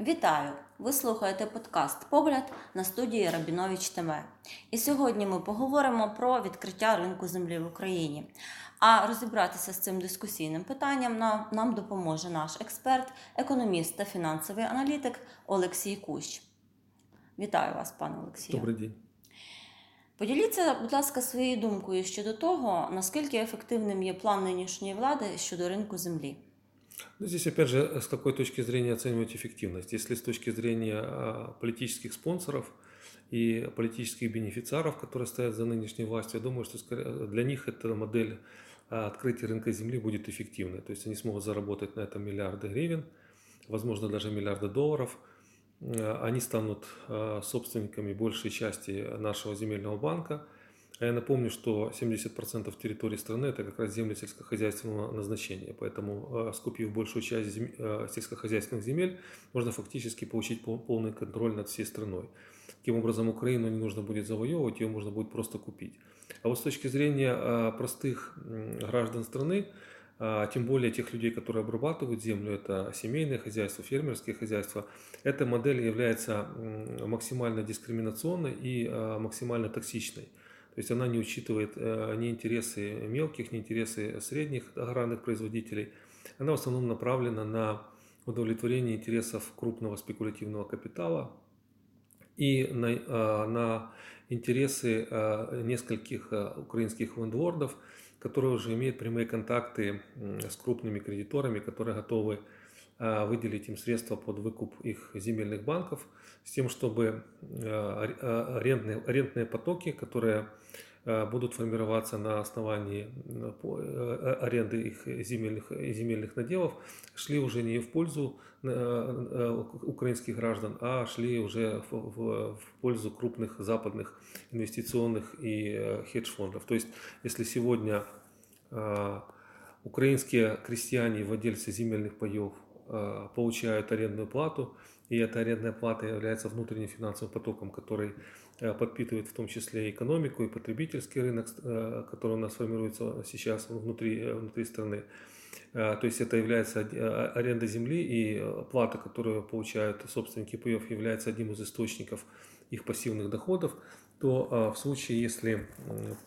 Вітаю! Ви слухаєте подкаст Погляд на студії Рабінович ТВ. І сьогодні ми поговоримо про відкриття ринку землі в Україні. А розібратися з цим дискусійним питанням нам, нам допоможе наш експерт, економіст та фінансовий аналітик Олексій Кущ. Вітаю вас, пане Олексію. Добрий день. Поділіться, будь ласка, своєю думкою щодо того, наскільки ефективним є план нинішньої влади щодо ринку землі. Ну, здесь, опять же, с какой точки зрения оценивать эффективность? Если с точки зрения а, политических спонсоров и политических бенефициаров, которые стоят за нынешней властью, я думаю, что для них эта модель а, открытия рынка земли будет эффективной. То есть они смогут заработать на этом миллиарды гривен, возможно, даже миллиарды долларов. А, Они станут а, собственниками большей части нашего земельного банка. А я напомню, что 70% территории страны это как раз земли сельскохозяйственного назначения. Поэтому, э, скупив большую часть зем- э, сельскохозяйственных земель, можно фактически получить пол- полный контроль над всей страной. Таким образом, Украину не нужно будет завоевывать, ее можно будет просто купить. А вот с точки зрения э, простых граждан страны, тем более тех людей, которые обрабатывают землю, это семейные хозяйства, фермерские хозяйства, эта модель является максимально дискриминационной и максимально токсичной. То есть она не учитывает э, ни интересы мелких, ни интересы средних аграрных производителей. Она в основном направлена на удовлетворение интересов крупного спекулятивного капитала и на, э, на интересы э, нескольких украинских лендвордов, которые уже имеют прямые контакты с крупными кредиторами, которые готовы выделить им средства под выкуп их земельных банков, с тем, чтобы ар- э, арендные, арендные потоки, которые будут формироваться на основании э, аренды их земельных, земельных наделов, шли уже не в пользу э, э, украинских граждан, а шли уже в, в- в пользу крупных западных инвестиционных и хедж-фондов. То есть, если сегодня украинские крестьяне и владельцы земельных паев получают арендную плату, и эта арендная плата является внутренним финансовым потоком, который э, подпитывает в том числе экономику, и потребительский рынок, э, который у нас формируется сейчас внутри, э, внутри страны. Э, То есть это является э, аренда земли и э, плата, которую получают собственники паев, является одним из источников их пассивных доходов, то э, в случае, если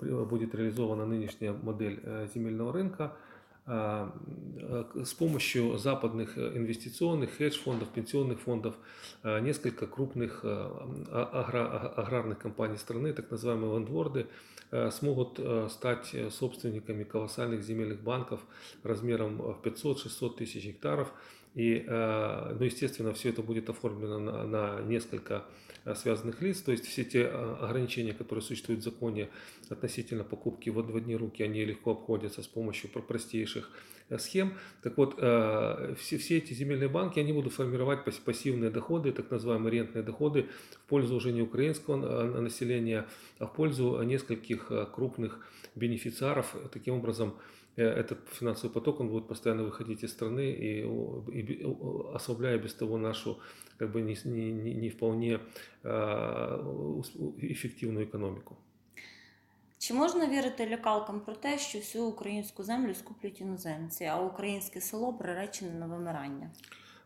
будет реализована нынешняя модель э, земельного рынка, э, с помощью западных э, инвестиционных хедж-фондов, пенсионных фондов, э, несколько крупных э, а- агра- а- аграрных компаний страны, так называемые лендворды, э, смогут э, стать э, собственниками колоссальных земельных банков размером в 500-600 тысяч гектаров. И, э, ну, естественно, все это будет оформлено на, на несколько э, связанных лиц, то есть все те э, ограничения, которые существуют в законе относительно покупки в одни руки, они легко обходятся с помощью про- простейших э, схем. Так вот, все, все эти земельные банки, они будут формировать пас- пассивные доходы, так называемые рентные доходы, в пользу уже не украинского населения, а в пользу нескольких крупных бенефициаров. Таким образом, этот финансовый поток, он будет постоянно выходить из страны и, о, и бе- о- ослабляя без того нашу как бы не, с- не, не- не вполне э, ус- эффективную экономику. Чи можна вірити лякалкам про те, що всю українську землю скуплять іноземці, а українське село приречене на вимирання?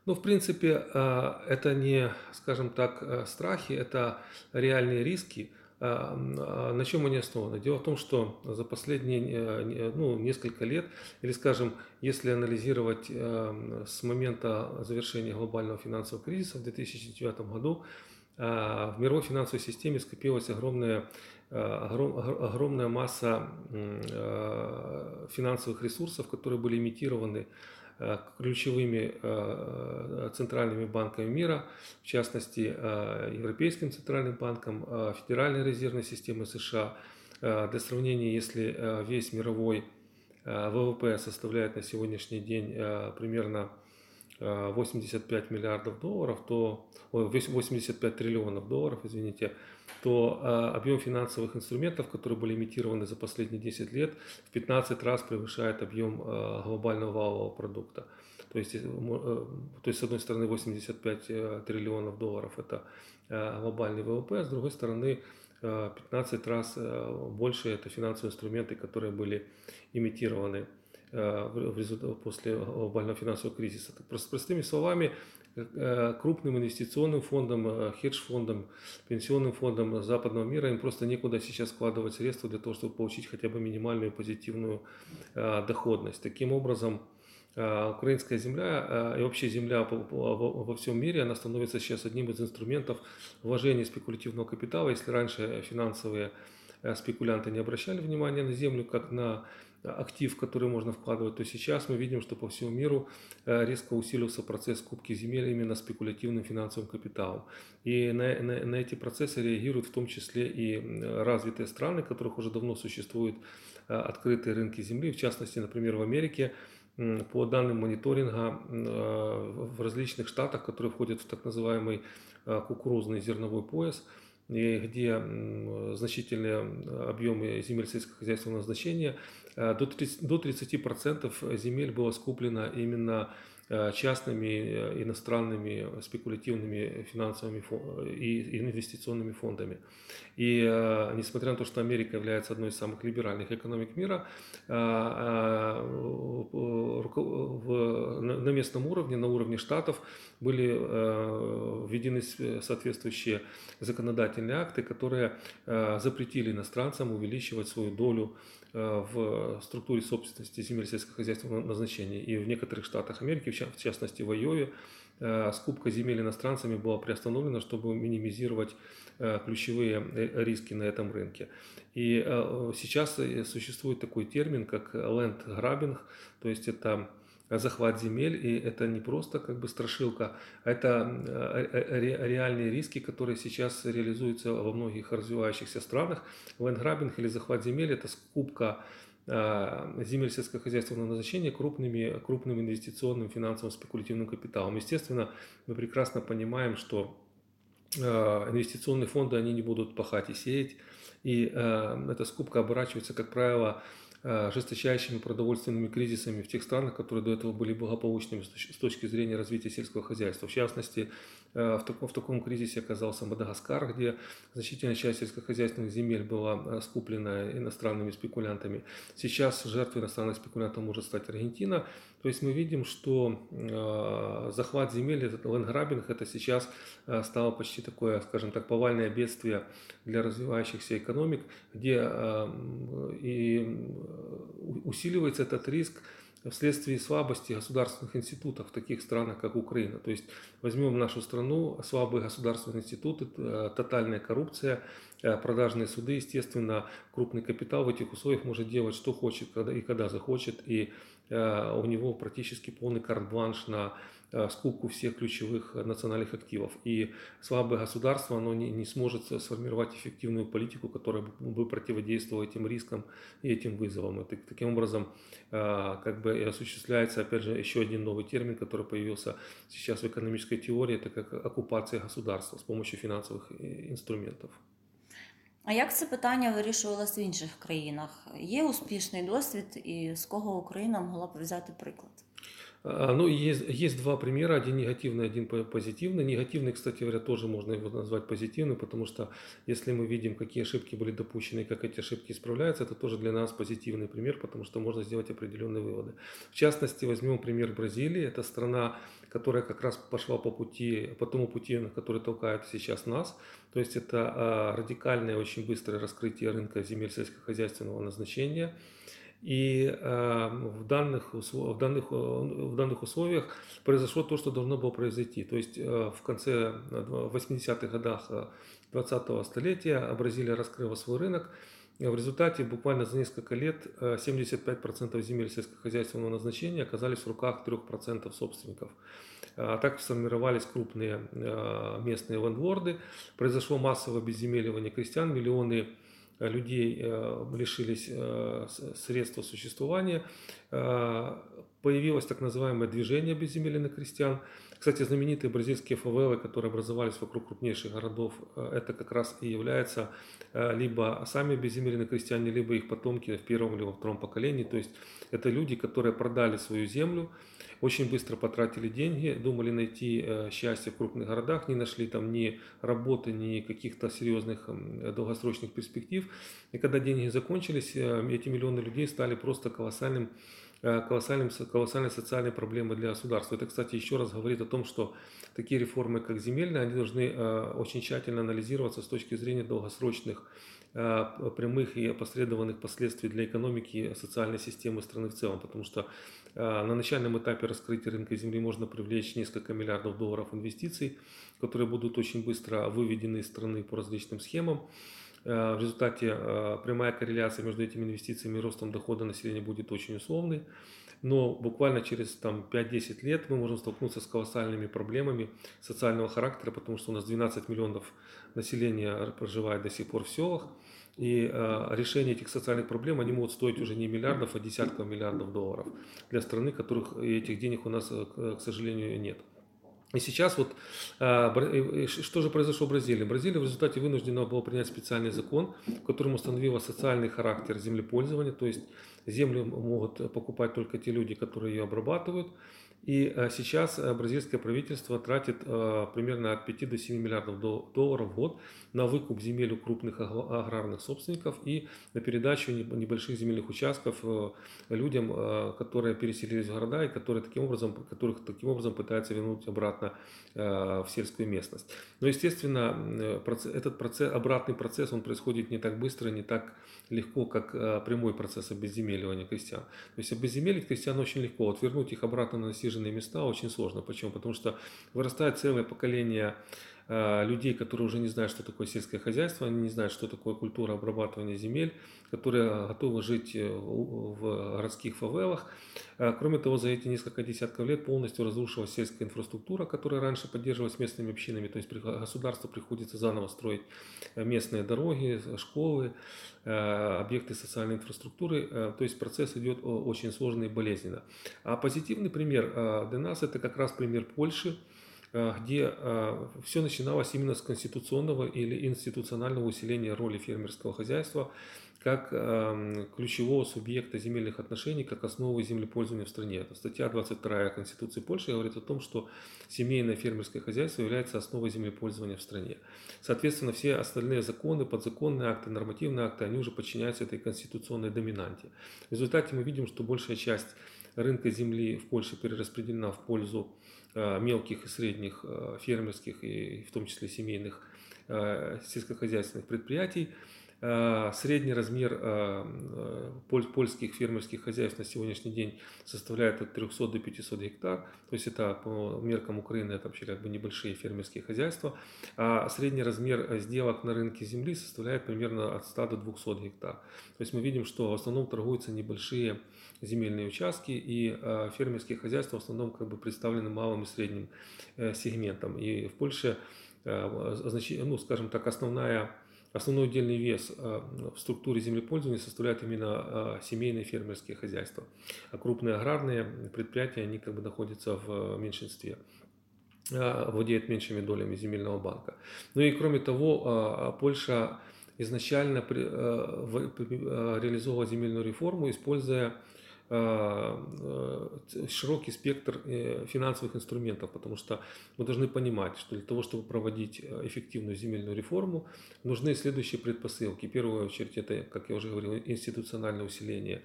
Ну, в принципе, э, это не, скажем так, э, страхи, это реальные риски. а, м, а На чем они основаны? Дело в том, что за последние э, не- ну, несколько лет, или, скажем, если анализировать э, с момента завершения глобального финансового кризиса в 2009 году, а, в мировой финансовой системе скопилась огромная, э, огром- огр- огромная масса э, финансовых ресурсов, которые были имитированы э, ключевыми э, центральными банками мира, в частности, э, Европейским центральным банком, э, Федеральной резервной системой США. Э, Для сравнения, если э, весь мировой э, ВВП составляет на сегодняшний день э, примерно э, 85 миллиардов долларов, то ой, 85 триллионов долларов, извините, то э, объем финансовых инструментов, которые были имитированы за последние 10 лет, в 15 раз превышает объем э, глобального валового продукта. То есть, э, э, то есть, с одной стороны, 85 э, триллионов долларов – это э, глобальный ВВП, а с другой стороны, э, 15 раз э, больше – это финансовые инструменты, которые были имитированы э, после глобального финансового кризиса. Простыми словами, э, крупным инвестиционным фондам, э, хедж-фондам, пенсионным фондам западного мира им просто некуда сейчас вкладывать средства для того, чтобы получить хотя бы минимальную позитивную доходность. Таким образом, украинская земля и вообще земля во всем мире, она становится сейчас одним из инструментов вложения спекулятивного капитала. Если раньше финансовые спекулянты не обращали внимания на землю как на актив, в который можно вкладывать, то сейчас мы видим, что по всему миру э, резко усилился процесс скупки земель именно спекулятивным финансовым капиталом. И на, на- на эти процессы реагируют в том числе и м, развитые страны, в которых уже давно существуют э, открытые рынки земли, в частности, например, в Америке по данным мониторинга э, в различных штатах, которые входят в так называемый э, кукурузный зерновой пояс, и где значительные объемы земель сельскохозяйственного назначения, э, до 30%, до 30% земель было скуплено именно частными э, иностранными спекулятивными финансовыми и инвестиционными фондами. И э, несмотря на то, что Америка является одной из самых либеральных экономик мира, э, э, на местном уровне, на уровне штатов были э, введены соответствующие законодательные акты, которые э, запретили иностранцам увеличивать свою долю э, в структуре собственности земель сельскохозяйственного назначения. И в некоторых штатах Америки, в ча- в частности в Айове, э, скупка земель иностранцами была приостановлена, чтобы минимизировать э, ключевые э, риски на этом рынке. И э, сейчас э, существует такой термин, как land grabbing, то есть это захват земель, и это не просто как бы страшилка, а это э, э, ре- реальные риски, которые сейчас реализуются во многих развивающихся странах. Лендграбинг или захват земель – это скупка э, земель сельскохозяйственного назначения крупными, крупным инвестиционным финансовым спекулятивным капиталом. Естественно, мы прекрасно понимаем, что э, инвестиционные фонды, они не будут пахать и сеять, и э, эта скупка оборачивается, как правило, э, жесточайшими продовольственными кризисами в тех странах, которые до этого были благополучными с точ- с точки зрения развития сельского хозяйства. В частности, э, в таком, в таком кризисе оказался Мадагаскар, где значительная часть сельскохозяйственных земель была э, скуплена иностранными спекулянтами. Сейчас жертвой иностранных спекулянтов может стать Аргентина. То есть мы видим, что э, захват земель, этот ленграбинг, это сейчас э, стало почти такое, скажем так, повальное бедствие для развивающихся экономик, где э, и усиливается этот риск вследствие слабости государственных институтов в таких странах, как Украина. То есть возьмем нашу страну, слабые государственные институты, э, тотальная коррупция, э, продажные суды, естественно, крупный капитал в этих условиях может делать, что хочет когда, и когда захочет, и э, у него практически полный карт-бланш на скупку всех ключевых э, национальных активов. И слабое государство оно не, не сможет сформировать эффективную политику, которая бы- бы противодействовала этим рискам и этим вызовам. И так- таким образом э, как бы и осуществляется, опять же, еще один новый термин, который появился сейчас в экономической теории, это как оккупация государства с помощью финансовых э, инструментов. А як це питання вирішувалось в інших країнах? Є успішний досвід, і з кого Україна могла б взяти приклад? А, Ну, есть, есть два примера, один негативный, один по- позитивный. Негативный, кстати говоря, тоже можно его назвать позитивным, потому что если мы видим, какие ошибки были допущены и как эти ошибки исправляются, это тоже для нас позитивный пример, потому что можно сделать определенные выводы. В частности, возьмем пример Бразилии. Это страна, которая как раз пошла по пути, по тому пути, на который толкает сейчас нас. То есть это а, радикальное, очень быстрое раскрытие рынка земель сельскохозяйственного назначения. И э, в, данных, в, данных, э, в данных условиях произошло то, что должно было произойти. То есть э, в конце э, два- 80-х годах э, 20-го столетия Бразилия раскрыла свой рынок. В результате буквально за несколько лет э, 75% земель сельскохозяйственного назначения оказались в руках 3% собственников. А Так сформировались крупные э, местные ландворды, произошло массовое обезземеливание крестьян, миллионы э, людей э, лишились э, средства существования, Э, появилось так называемое движение обезземеленных крестьян. Кстати, знаменитые бразильские фавелы, которые образовались вокруг крупнейших городов, это как раз и являются э, либо сами обезземеленные крестьяне, либо их потомки в первом или во втором поколении. То есть это люди, которые продали свою землю, очень быстро потратили деньги, думали найти э, счастье в крупных городах, не нашли там ни работы, ни каких-то серьезных долгосрочных перспектив. И когда деньги закончились, э, эти миллионы людей стали просто колоссальным э, колоссальным, колоссальной социальной проблемой для государства. Это, кстати, еще раз говорит о том, что такие реформы, как земельные, они должны очень тщательно анализироваться с точки зрения долгосрочных прямых и опосредованных последствий для экономики и социальной системы страны в целом, потому что на начальном этапе раскрытия рынка земли можно привлечь несколько миллиардов долларов инвестиций, которые будут очень быстро выведены из страны по различным схемам. Э, В результате э, прямая корреляция между этими инвестициями и ростом дохода населения будет очень условной. Но буквально через там, 5-10 лет мы можем столкнуться с колоссальными проблемами социального характера, потому что у нас 12 миллионов населения проживает до сих пор в селах. И э, решение этих социальных проблем, они могут стоить уже не миллиардов, а десятков миллиардов долларов для страны, которых этих денег у нас, э, к к сожалению, нет. И сейчас вот э, э, что же произошло в Бразилии? Бразилия в результате вынуждена была принять специальный закон, в котором установила социальный характер землепользования, то есть землю могут покупать только те люди, которые ее обрабатывают. И а, сейчас а, бразильское правительство тратит а, примерно от 5 до 7 миллиардов дол- долларов в год на выкуп земель у крупных аграрных собственников и на передачу неб- небольших земельных участков э, людям, э, которые переселились в города и которые таким образом, которых таким образом пытаются вернуть обратно э, в сельскую местность. Но, естественно, э, этот процесс, обратный процесс, он происходит не так быстро, не так легко, как э, прямой процесс обезземеливания крестьян. То есть обезземелить крестьян очень легко, вот вернуть их обратно на насиженные места очень сложно. Почему? Потому что вырастает целое поколение людей, которые уже не знают, что такое сельское хозяйство, они не знают, что такое культура обрабатывания земель, которые готовы жить э, в городских фавелах. Э, Кроме того, за эти несколько десятков лет полностью разрушилась сельская инфраструктура, которая раньше поддерживалась местными общинами. То есть государству приходится заново строить э, местные дороги, э, школы, э, объекты социальной инфраструктуры. Э, То есть процесс идет очень сложно и болезненно. А позитивный пример э, для нас это как раз пример Польши, э, где все начиналось именно с конституционного или институционального усиления роли фермерского хозяйства как ключевого субъекта земельных отношений, как основы землепользования в стране. Это статья 22 Конституции Польши говорит о том, что семейное фермерское хозяйство является основой землепользования в стране. Соответственно, все остальные законы, подзаконные акты, нормативные акты, они уже подчиняются этой конституционной доминанте. В результате мы видим, что большая часть рынка земли в Польше перераспределена в пользу мелких и средних э, фермерских и в том числе семейных э, сельскохозяйственных предприятий. Э, Средний размер э, э, поль- польских фермерских хозяйств на сегодняшний день составляет от 300 до 500 гектар. То есть это по меркам Украины это вообще как бы небольшие фермерские хозяйства. А средний размер сделок на рынке земли составляет примерно от 100 до 200 гектар. То есть мы видим, что в основном торгуются небольшие земельные участки и фермерские хозяйства в основном как бы представлены малым и средним сегментом. И в Польше, ну, скажем так, основная Основной удельный вес э, в структуре землепользования составляют именно э, семейные фермерские хозяйства. А крупные аграрные предприятия, они как бы находятся в меньшинстве э, владеют меньшими долями земельного банка. Ну и кроме того, Польша изначально реализовывала земельную реформу, используя широкий спектр э, финансовых инструментов, потому что мы должны понимать, что для того, чтобы проводить э, эффективную земельную реформу, нужны следующие предпосылки. В первую очередь, это, как я уже говорил, институциональное усиление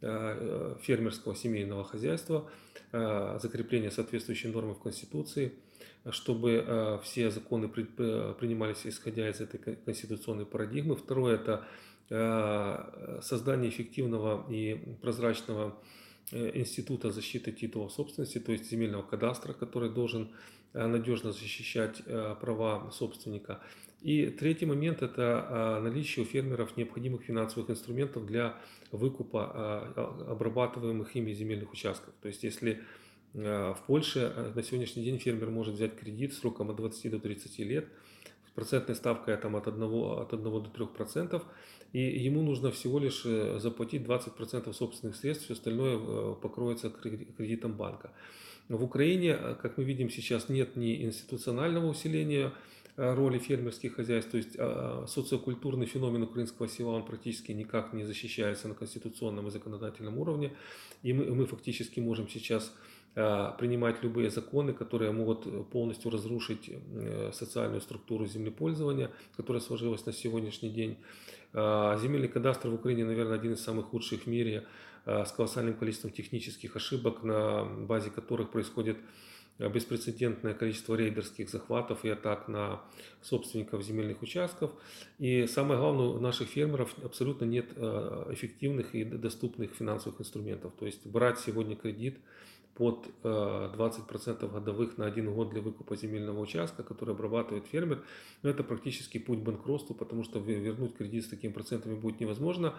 э, э, фермерского семейного хозяйства, э, закрепление соответствующей нормы в Конституции, чтобы э, все законы при- э, принимались исходя из этой кон- конституционной парадигмы. Второе – это э, создание эффективного и прозрачного э, института защиты титулов собственности, то есть земельного кадастра, который должен э, надежно защищать э, права собственника. И третий момент – это э, наличие у фермеров необходимых финансовых инструментов для выкупа э, обрабатываемых ими земельных участков. То есть если э, в Польше э, на сегодняшний день фермер может взять кредит сроком от 20 до 30 лет, процентной ставкой там, от 1, от 1 до 3 процентов, и ему нужно всего лишь э, заплатить 20% собственных средств, все остальное э, покроется кре- кредитом банка. В Украине, э, как мы видим сейчас, нет ни институционального усиления роли фермерских хозяйств, то есть социокультурный феномен украинского села, он практически никак не защищается на конституционном и законодательном уровне, и мы, мы фактически можем сейчас принимать любые законы, которые могут э, полностью разрушить э, социальную структуру землепользования, которая сложилась на сегодняшний день. Э, Земельный кадастр в Украине, наверное, один из самых худших в мире. э, с колоссальным количеством технических ошибок, на базе которых происходит э, беспрецедентное количество рейдерских захватов и атак на собственников земельных участков. И самое главное, у наших фермеров абсолютно нет эффективных и доступных финансовых инструментов. То есть брать сегодня кредит – под 20% э, годовых на один год для выкупа земельного участка, который обрабатывает фермер, но это практически путь к банкротству, потому что вернуть кредит с такими процентами будет невозможно.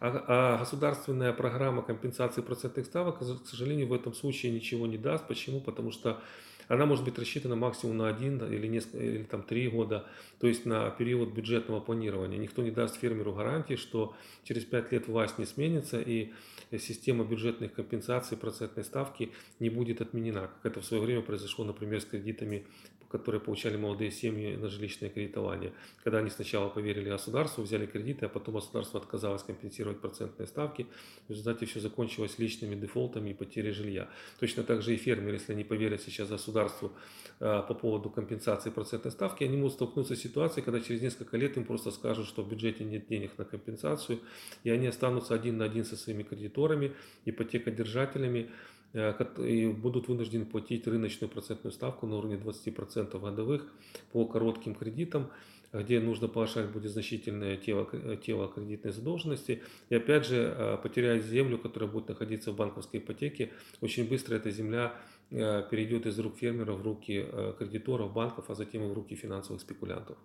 А, а государственная программа компенсации процентных ставок, к сожалению, в этом случае ничего не даст. Почему? Потому что она может быть рассчитана максимум на один или, несколько, или там, три года, то есть на период бюджетного планирования. Никто не даст фермеру гарантии, что через пять лет власть не сменится и система бюджетных компенсаций процентной ставки не будет отменена, как это в свое время произошло, например, с кредитами которые получали молодые семьи на жилищное кредитование. Когда они сначала поверили государству, взяли кредиты, а потом государство отказалось компенсировать процентные ставки, в результате все закончилось личными дефолтами и потерей жилья. Точно так же и фермеры, если они поверят сейчас государству э, по поводу компенсации процентной ставки, они могут столкнуться с ситуацией, когда через несколько лет им просто скажут, что в бюджете нет денег на компенсацию, и они останутся один на один со своими кредиторами, ипотекодержателями, Э, и будут вынуждены платить рыночную процентную ставку на уровне 20% годовых по коротким кредитам, где нужно погашать будет значительное тело, э, тело кредитной задолженности. И опять же, э, потерять землю, которая будет находиться в банковской ипотеке, очень быстро эта земля перейдет из рук фермеров в руки кредиторов, банков, а затем и в руки фінансових спекулянтів.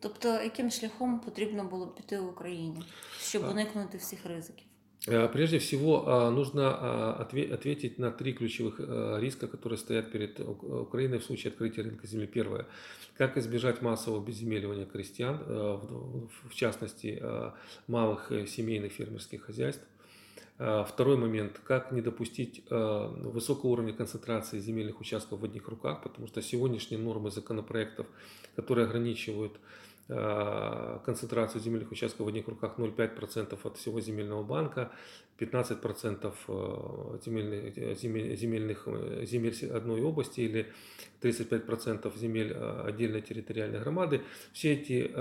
Тобто, яким шляхом потрібно було піти в Україні, щоб уникнути всіх ризиків? Э, прежде всего, а, нужно а, ответить на три ключевых э, риска, которые стоят перед Украиной в случае открытия рынка земли. Первое. Как избежать массового безземеливания крестьян, э, в частности, малых семейных фермерских хозяйств. Второй момент, как не допустить высокого уровня концентрации земельных участков в одних руках, потому что сегодняшние нормы законопроектов, которые ограничивают Э, концентрацию земельных участков в одних руках 0,5% от всего земельного банка, 15% э, земельных, э, земельных земель одной области или 35% земель отдельной территориальной громады. Все эти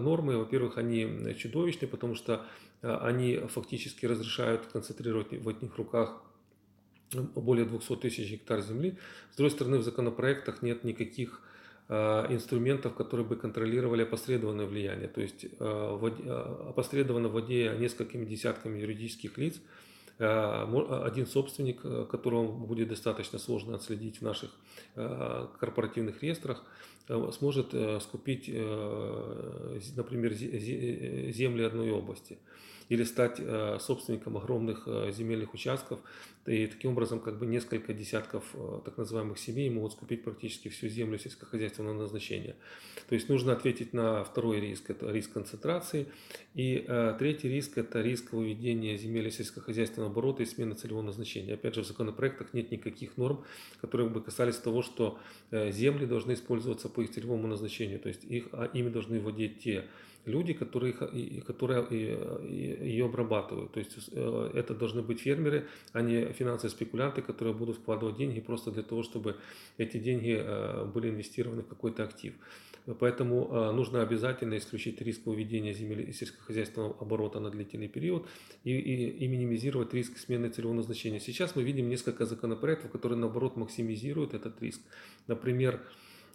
нормы, во-первых, они чудовищны, потому что они фактически разрешают концентрировать в одних руках более 200 тысяч гектар земли. С другой стороны, в законопроектах нет никаких Э, инструментов, которые бы контролировали опосредованное влияние. То есть э, э, опосредованно владея несколькими десятками юридических лиц, один собственник, которого будет достаточно сложно отследить в наших корпоративных реестрах, сможет скупить, например, земли одной области или стать собственником огромных земельных участков и таким образом как бы несколько десятков э, так называемых семей могут скупить практически всю землю сельскохозяйственного назначения. То есть нужно ответить на второй риск, это риск концентрации. И э, третий риск, это риск выведения земель сельскохозяйственного оборота и смены целевого назначения. Опять же, в законопроектах нет никаких норм, которые бы касались того, что э, земли должны использоваться по их целевому назначению. То есть их, а, ими должны владеть те люди, которые, которые ее обрабатывают. То есть э, это должны быть фермеры, а не финансовые спекулянты, которые будут вкладывать деньги просто для того, чтобы эти деньги э, были инвестированы в какой-то актив. Поэтому э, нужно обязательно исключить риск выведения земель и сельскохозяйственного оборота на длительный период и, и, и минимизировать риск смены целевого назначения. Сейчас мы видим несколько законопроектов, которые наоборот максимизируют этот риск. Например,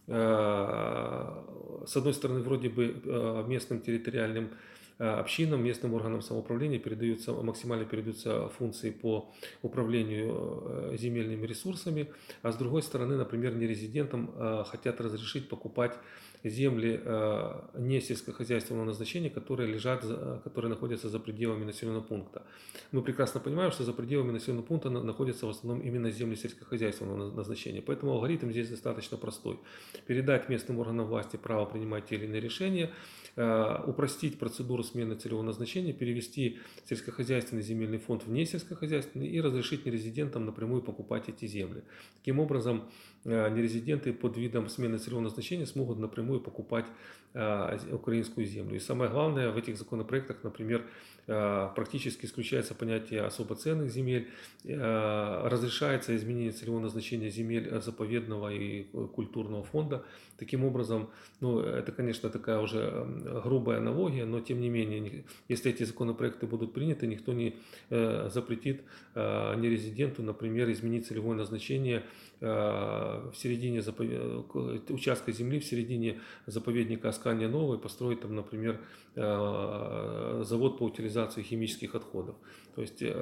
с одной стороны, вроде бы э, местным территориальным э, общинам, местным органам самоуправления передаются, максимально передаются функции по управлению земельными ресурсами, а с другой стороны, например, нерезидентам хотят разрешить покупать земли э, не сельскохозяйственного назначения, которые лежат, которые находятся за пределами населенного пункта. Мы прекрасно понимаем, что за пределами населенного пункта находятся в основном именно земли сельскохозяйственного назначения. Поэтому алгоритм здесь достаточно простой. Передать местным органам власти право принимать те или иные решения, э, упростить процедуру смены целевого назначения, перевести сельскохозяйственный земельный фонд в несельскохозяйственный и разрешить нерезидентам напрямую покупать эти земли. Таким образом, э, нерезиденты под видом смены целевого назначения смогут напрямую напрямую покупать а, украинскую землю. И самое главное в этих законопроектах, например, а, практически исключается понятие особо ценных земель, а, разрешается изменение целевого назначения земель заповедного и культурного фонда. Таким образом, ну, это, конечно, такая уже грубая аналогия, но тем не менее, если эти законопроекты будут приняты, никто не э, запретит э, нерезиденту, например, изменить целевое назначение э, в середине к- участка земли, в середине заповедника Аскания Нового и построить там, например, э, завод по утилизации химических отходов. То есть э,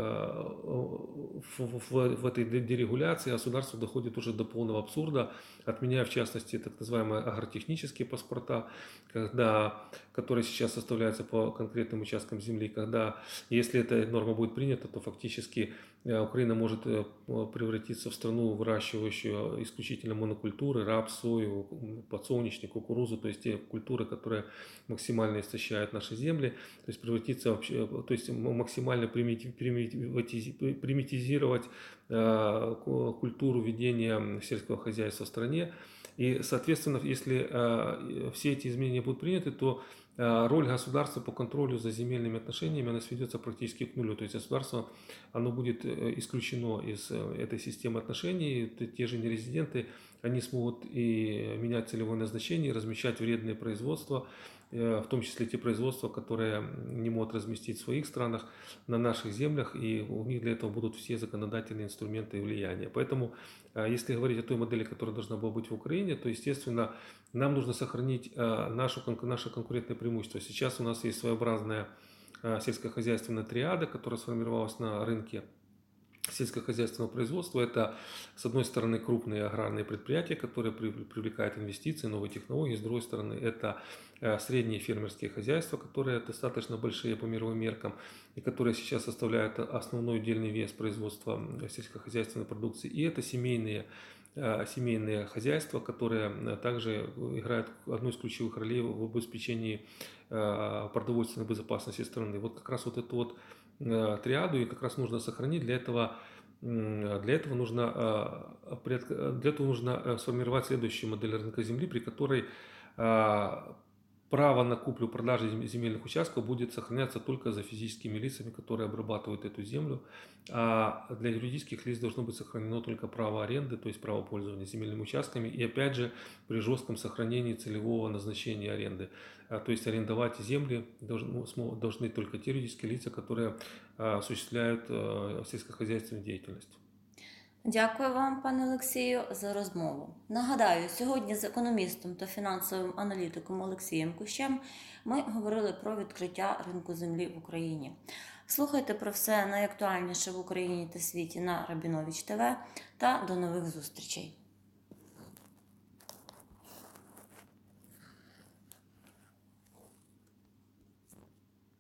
в, в- этой де- дерегуляции государство доходит уже до полного абсурда, отменяя в частности так называемые агротехнические паспорта, когда, которые сейчас составляются по конкретным участкам земли, когда, если эта норма будет принята, то фактически э, Украина может э, превратиться в страну, выращивающую исключительно монокультуры, рапс, сою, подсолнечник, кукурузу, то есть те культуры, которые максимально истощают наши земли, то есть превратиться вообще, то есть максимально примити- примити- примитизировать э, ку- культуру ведения сельского хозяйства в стране. И, соответственно, если э, все эти изменения будут приняты, то э, роль государства по контролю за земельными отношениями, она сведется практически к нулю. То есть государство, оно будет э, исключено из э, этой системы отношений. Те же нерезиденты, они смогут и менять целевое назначение, размещать вредные производства, э, в том числе те производства, которые не могут разместить в своих странах, на наших землях, и у них для этого будут все законодательные инструменты и влияния. Поэтому, э, если говорить о той модели, которая должна была быть в Украине, то, естественно, нам нужно сохранить э, нашу, наше конкурентное преимущество. Сейчас у нас есть своеобразная э, сельскохозяйственная триада, которая сформировалась на рынке сельскохозяйственного производства. Это, с одной стороны, крупные аграрные предприятия, которые при- привлекают инвестиции, новые технологии. С другой стороны, это э, средние фермерские хозяйства, которые достаточно большие по мировым меркам и которые сейчас составляют основной удельный вес производства м, сельскохозяйственной продукции. И это семейные э, семейные хозяйства, которые э, также играют одну из ключевых ролей в обеспечении э, продовольственной безопасности страны. Вот как раз вот эту вот э, триаду и как раз нужно сохранить. Для этого, для этого нужно, э, пред- для этого нужно э, сформировать следующую модель рынка земли, при которой э, право на куплю-продажу зем- земельных участков будет сохраняться только за физическими лицами, которые обрабатывают эту землю. А для юридических лиц должно быть сохранено только право аренды, то есть право пользования земельными участками. И опять же при жестком сохранении целевого назначения аренды. А, То есть арендовать земли должны, только те юридические лица, которые а, осуществляют а, сельскохозяйственную деятельность. Дякую вам, пане Олексію, за розмову. Нагадаю, сьогодні з економістом та фінансовим аналітиком Олексієм Кущем ми говорили про відкриття ринку землі в Україні. Слухайте про все найактуальніше в Україні та світі на Рабінович ТВ та до нових зустрічей.